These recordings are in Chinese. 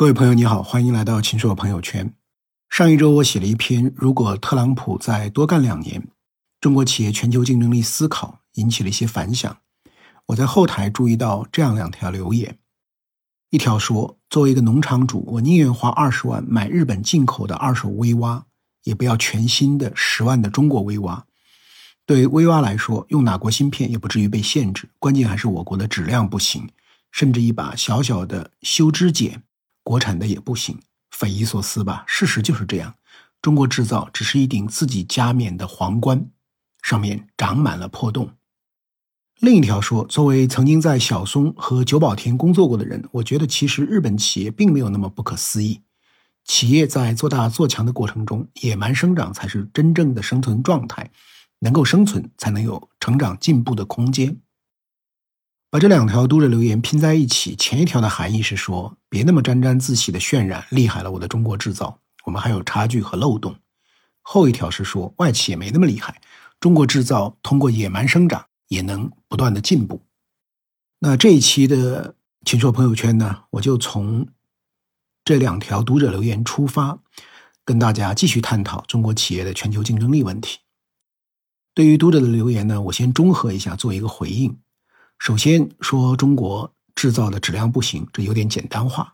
各位朋友，你好，欢迎来到秦朔朋友圈。上一周我写了一篇，如果特朗普再多干两年，中国企业全球竞争力思考，引起了一些反响。我在后台注意到这样两条留言：一条说，作为一个农场主，我宁愿花二十万买日本进口的二手微蛙，也不要全新的十万的中国微蛙。对微蛙来说，用哪国芯片也不至于被限制，关键还是我国的质量不行，甚至一把小小的修枝剪。国产的也不行，匪夷所思吧？事实就是这样，中国制造只是一顶自己加冕的皇冠，上面长满了破洞。另一条说，作为曾经在小松和久保田工作过的人，我觉得其实日本企业并没有那么不可思议。企业在做大做强的过程中，野蛮生长才是真正的生存状态，能够生存才能有成长进步的空间。把这两条读者留言拼在一起，前一条的含义是说，别那么沾沾自喜的渲染厉害了我的中国制造，我们还有差距和漏洞；后一条是说，外企也没那么厉害，中国制造通过野蛮生长也能不断的进步。那这一期的秦朔朋友圈呢，我就从这两条读者留言出发，跟大家继续探讨中国企业的全球竞争力问题。对于读者的留言呢，我先综合一下，做一个回应。首先说中国制造的质量不行，这有点简单化，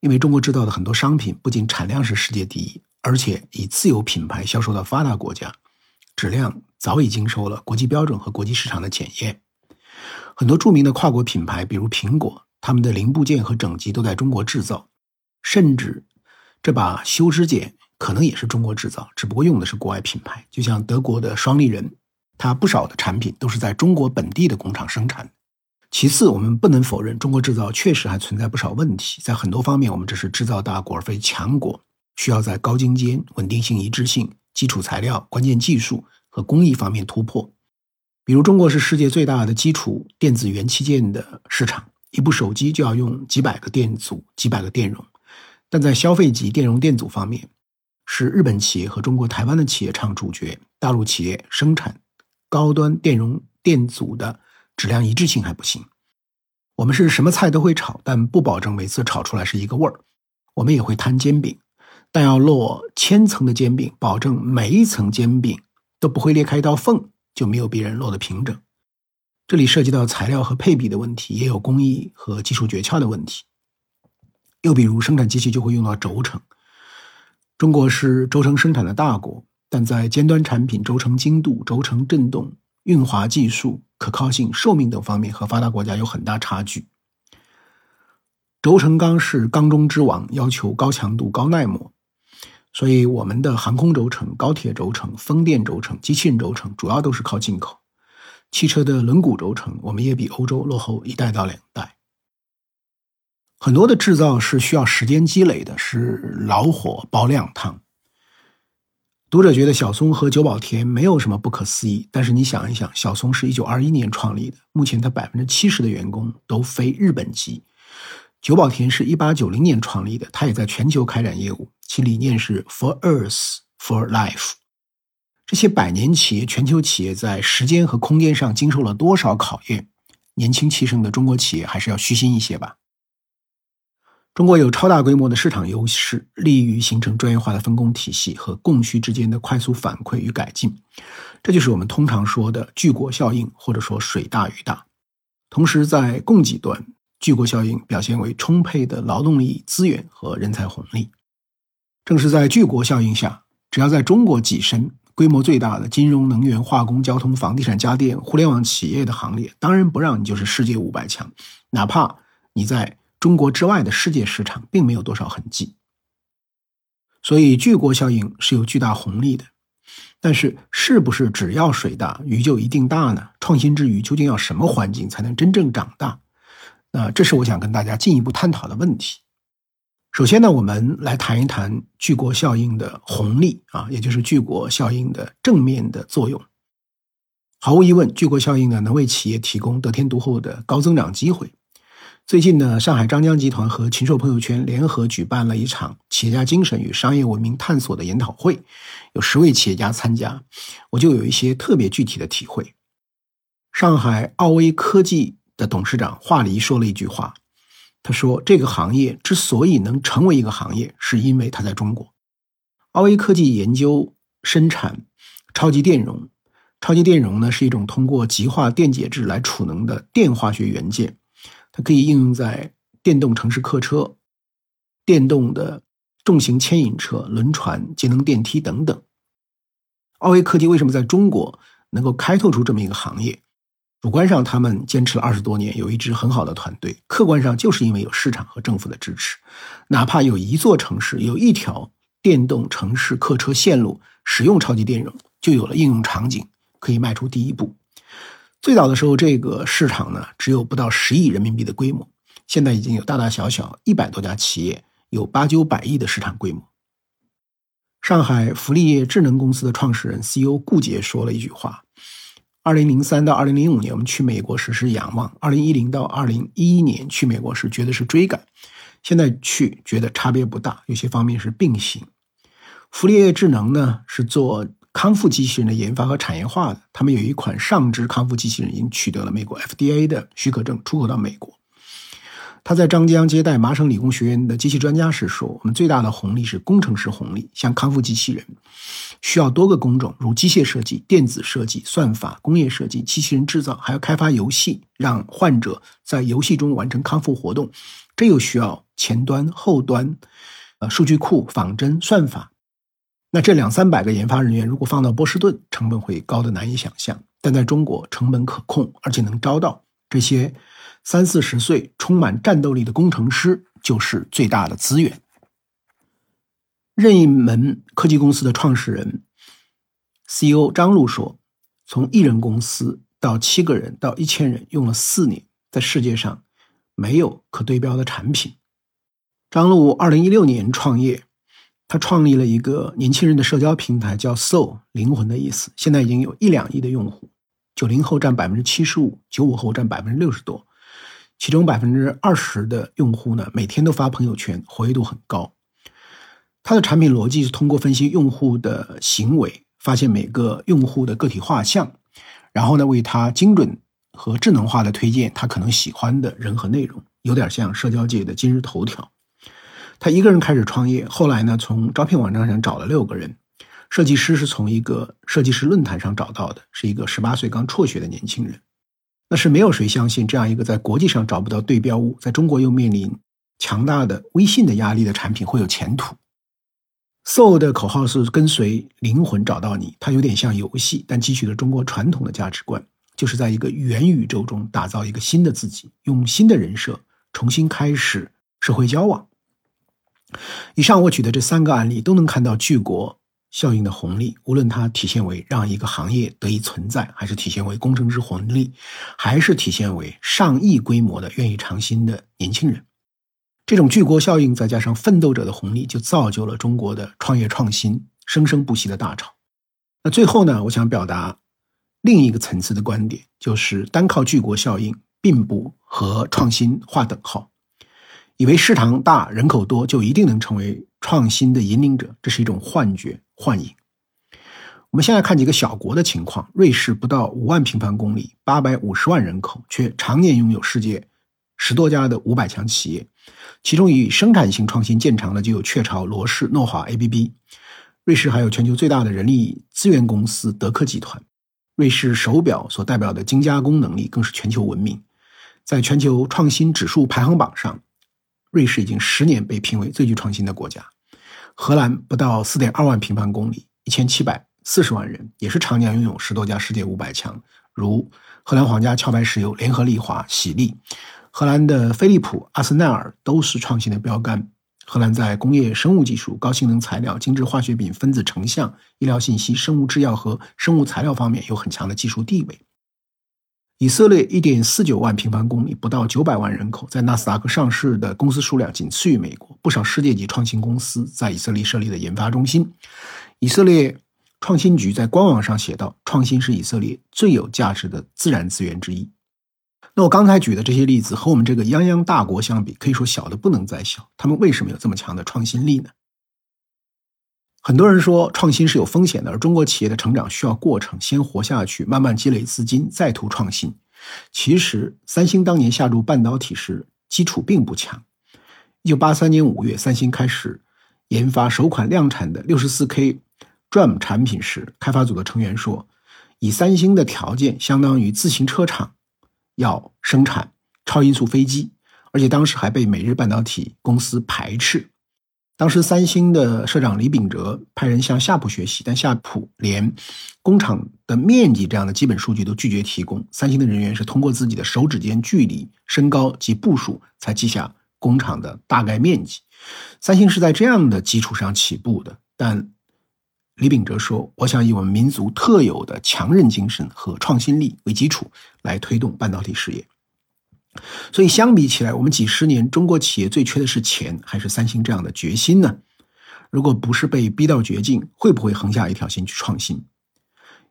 因为中国制造的很多商品不仅产量是世界第一，而且以自有品牌销售到发达国家，质量早已经受了国际标准和国际市场的检验。很多著名的跨国品牌，比如苹果，他们的零部件和整机都在中国制造，甚至这把修枝剪可能也是中国制造，只不过用的是国外品牌。就像德国的双立人，它不少的产品都是在中国本地的工厂生产。其次，我们不能否认，中国制造确实还存在不少问题，在很多方面，我们只是制造大国而非强国，需要在高精尖、稳定性、一致性、基础材料、关键技术和工艺方面突破。比如，中国是世界最大的基础电子元器件的市场，一部手机就要用几百个电阻、几百个电容，但在消费级电容电阻方面，是日本企业和中国台湾的企业唱主角，大陆企业生产高端电容电阻的。质量一致性还不行，我们是什么菜都会炒，但不保证每次炒出来是一个味儿。我们也会摊煎饼，但要落千层的煎饼，保证每一层煎饼都不会裂开一道缝，就没有别人落得平整。这里涉及到材料和配比的问题，也有工艺和技术诀窍的问题。又比如生产机器就会用到轴承，中国是轴承生产的大国，但在尖端产品轴承精度、轴承振动、运滑技术。可靠性、寿命等方面和发达国家有很大差距。轴承钢是钢中之王，要求高强度、高耐磨，所以我们的航空轴承、高铁轴承、风电轴承、机器人轴承主要都是靠进口。汽车的轮毂轴承，我们也比欧洲落后一代到两代。很多的制造是需要时间积累的，是老火煲靓汤。读者觉得小松和久保田没有什么不可思议，但是你想一想，小松是一九二一年创立的，目前它百分之七十的员工都非日本籍；久保田是一八九零年创立的，它也在全球开展业务，其理念是 For Earth, For Life。这些百年企业、全球企业在时间和空间上经受了多少考验？年轻气盛的中国企业还是要虚心一些吧。中国有超大规模的市场优势，利于形成专业化的分工体系和供需之间的快速反馈与改进，这就是我们通常说的巨国效应，或者说水大鱼大。同时，在供给端，巨国效应表现为充沛的劳动力资源和人才红利。正是在巨国效应下，只要在中国跻身规模最大的金融、能源、化工、交通、房地产、家电、互联网企业的行列，当仁不让你就是世界五百强，哪怕你在。中国之外的世界市场并没有多少痕迹，所以巨国效应是有巨大红利的。但是，是不是只要水大鱼就一定大呢？创新之鱼究竟要什么环境才能真正长大？那这是我想跟大家进一步探讨的问题。首先呢，我们来谈一谈巨国效应的红利啊，也就是巨国效应的正面的作用。毫无疑问，巨国效应呢能为企业提供得天独厚的高增长机会。最近呢，上海张江集团和禽兽朋友圈联合举办了一场企业家精神与商业文明探索的研讨会，有十位企业家参加，我就有一些特别具体的体会。上海奥威科技的董事长华黎说了一句话，他说：“这个行业之所以能成为一个行业，是因为它在中国。奥威科技研究生产超级电容。超级电容呢，是一种通过极化电解质来储能的电化学元件，它可以应用在电动城市客车、电动的重型牵引车、轮船、节能电梯等等。奥威科技为什么在中国能够开拓出这么一个行业？”主观上，他们坚持了二十多年，有一支很好的团队；客观上，就是因为有市场和政府的支持。哪怕有一座城市有一条电动城市客车线路使用超级电容，就有了应用场景，可以迈出第一步。最早的时候，这个市场呢只有不到十亿人民币的规模，现在已经有大大小小一百多家企业，有八九百亿的市场规模。上海福利业智能公司的创始人 CEO 顾杰说了一句话。二零零三到二零零五年，我们去美国时是仰望；二零一零到二零一一年去美国时，觉得是追赶。现在去觉得差别不大，有些方面是并行。福利业智能呢是做康复机器人的研发和产业化的，他们有一款上肢康复机器人已经取得了美国 FDA 的许可证，出口到美国。他在张江接待麻省理工学院的机器专家时说：“我们最大的红利是工程师红利，像康复机器人。”需要多个工种，如机械设计、电子设计、算法、工业设计、机器人制造，还要开发游戏，让患者在游戏中完成康复活动。这又需要前端、后端，呃，数据库、仿真、算法。那这两三百个研发人员，如果放到波士顿，成本会高的难以想象。但在中国，成本可控，而且能招到这些三四十岁、充满战斗力的工程师，就是最大的资源。任意门科技公司的创始人 CEO 张璐说：“从一人公司到七个人到一千人，用了四年，在世界上没有可对标的产品。”张璐二零一六年创业，他创立了一个年轻人的社交平台，叫 “Soul”，灵魂的意思。现在已经有一两亿的用户，九零后占百分之七十五，九五后占百分之六十多，其中百分之二十的用户呢，每天都发朋友圈，活跃度很高。它的产品逻辑是通过分析用户的行为，发现每个用户的个体画像，然后呢为他精准和智能化的推荐他可能喜欢的人和内容，有点像社交界的今日头条。他一个人开始创业，后来呢从招聘网站上找了六个人，设计师是从一个设计师论坛上找到的，是一个十八岁刚辍学的年轻人。那是没有谁相信这样一个在国际上找不到对标物，在中国又面临强大的微信的压力的产品会有前途。Soul 的口号是跟随灵魂找到你，它有点像游戏，但汲取了中国传统的价值观，就是在一个元宇宙中打造一个新的自己，用新的人设重新开始社会交往。以上我举的这三个案例都能看到巨国效应的红利，无论它体现为让一个行业得以存在，还是体现为工程师红利，还是体现为上亿规模的愿意尝新的年轻人。这种巨国效应，再加上奋斗者的红利，就造就了中国的创业创新生生不息的大潮。那最后呢，我想表达另一个层次的观点，就是单靠巨国效应，并不和创新划等号。以为市场大、人口多就一定能成为创新的引领者，这是一种幻觉、幻影。我们先来看几个小国的情况：瑞士不到五万平方公里，八百五十万人口，却常年拥有世界十多家的五百强企业。其中以生产性创新见长的就有雀巢、罗氏、诺华、ABB。瑞士还有全球最大的人力资源公司德克集团。瑞士手表所代表的精加工能力更是全球闻名。在全球创新指数排行榜上，瑞士已经十年被评为最具创新的国家。荷兰不到四点二万平方公里，一千七百四十万人，也是常年拥有十多家世界五百强，如荷兰皇家壳牌石油、联合利华、喜力。荷兰的飞利浦、阿斯奈尔都是创新的标杆。荷兰在工业生物技术、高性能材料、精致化学品、分子成像、医疗信息、生物制药和生物材料方面有很强的技术地位。以色列1.49万平方公里，不到900万人口，在纳斯达克上市的公司数量仅次于美国。不少世界级创新公司在以色列设立的研发中心。以色列创新局在官网上写道：“创新是以色列最有价值的自然资源之一。”那我刚才举的这些例子和我们这个泱泱大国相比，可以说小的不能再小。他们为什么有这么强的创新力呢？很多人说创新是有风险的，而中国企业的成长需要过程，先活下去，慢慢积累资金，再图创新。其实，三星当年下注半导体时，基础并不强。一九八三年五月，三星开始研发首款量产的六十四 K DRAM 产品时，开发组的成员说，以三星的条件，相当于自行车厂要生产超音速飞机，而且当时还被美日半导体公司排斥。当时三星的社长李秉哲派人向夏普学习，但夏普连工厂的面积这样的基本数据都拒绝提供。三星的人员是通过自己的手指间距离、身高及步数才记下工厂的大概面积。三星是在这样的基础上起步的。但李秉哲说：“我想以我们民族特有的强韧精神和创新力为基础，来推动半导体事业。”所以相比起来，我们几十年中国企业最缺的是钱，还是三星这样的决心呢？如果不是被逼到绝境，会不会横下一条心去创新？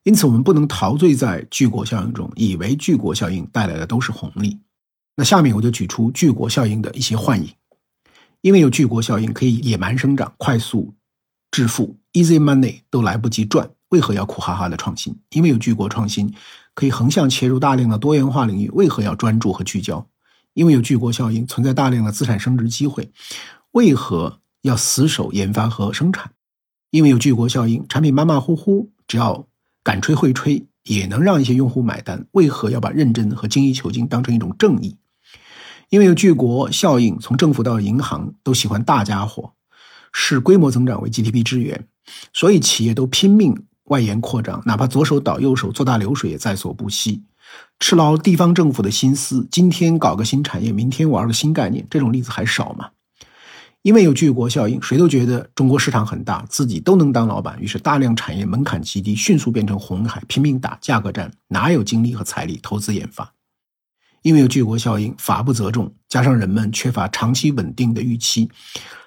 因此，我们不能陶醉在巨国效应中，以为巨国效应带来的都是红利。那下面我就举出巨国效应的一些幻影。因为有巨国效应，可以野蛮生长、快速致富，easy money 都来不及赚，为何要苦哈哈的创新？因为有巨国创新。可以横向切入大量的多元化领域，为何要专注和聚焦？因为有巨国效应，存在大量的资产升值机会，为何要死守研发和生产？因为有巨国效应，产品马马虎虎，只要敢吹会吹，也能让一些用户买单，为何要把认真和精益求精当成一种正义？因为有巨国效应，从政府到银行都喜欢大家伙，视规模增长为 GDP 之源，所以企业都拼命。外延扩张，哪怕左手倒右手做大流水也在所不惜，吃牢地方政府的心思。今天搞个新产业，明天玩个新概念，这种例子还少吗？因为有巨国效应，谁都觉得中国市场很大，自己都能当老板，于是大量产业门槛极低，迅速变成红海，拼命打价格战，哪有精力和财力投资研发？因为有巨国效应，法不责众，加上人们缺乏长期稳定的预期。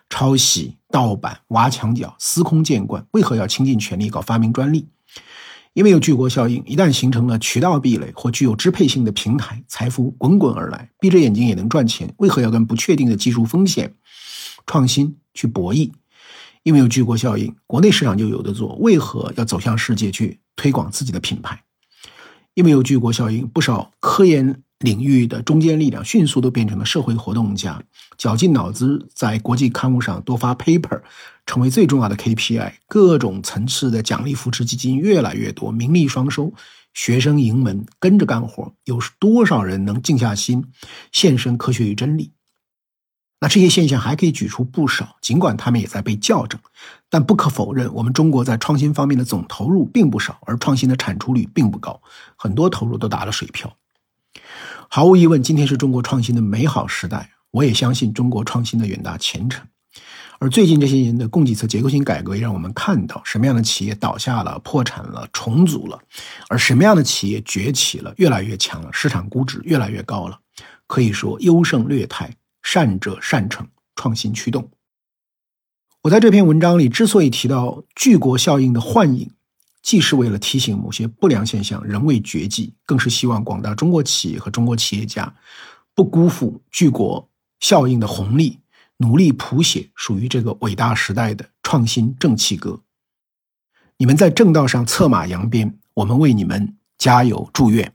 抄袭、盗版、挖墙脚、司空见惯，为何要倾尽全力搞发明专利？因为有巨国效应，一旦形成了渠道壁垒或具有支配性的平台，财富滚滚而来，闭着眼睛也能赚钱。为何要跟不确定的技术风险、创新去博弈？因为有巨国效应，国内市场就有的做，为何要走向世界去推广自己的品牌？因为有巨国效应，不少科研。领域的中坚力量迅速都变成了社会活动家，绞尽脑汁在国际刊物上多发 paper，成为最重要的 KPI。各种层次的奖励扶持基金越来越多，名利双收，学生盈门，跟着干活。有多少人能静下心献身科学与真理？那这些现象还可以举出不少，尽管他们也在被校正，但不可否认，我们中国在创新方面的总投入并不少，而创新的产出率并不高，很多投入都打了水漂。毫无疑问，今天是中国创新的美好时代。我也相信中国创新的远大前程。而最近这些年的供给侧结构性改革，也让我们看到什么样的企业倒下了、破产了、重组了，而什么样的企业崛起了、越来越强了，市场估值越来越高了。可以说，优胜劣汰，善者善成，创新驱动。我在这篇文章里之所以提到巨国效应的幻影。既是为了提醒某些不良现象仍未绝迹，更是希望广大中国企业和中国企业家不辜负巨国效应的红利，努力谱写属于这个伟大时代的创新正气歌。你们在正道上策马扬鞭，我们为你们加油祝愿。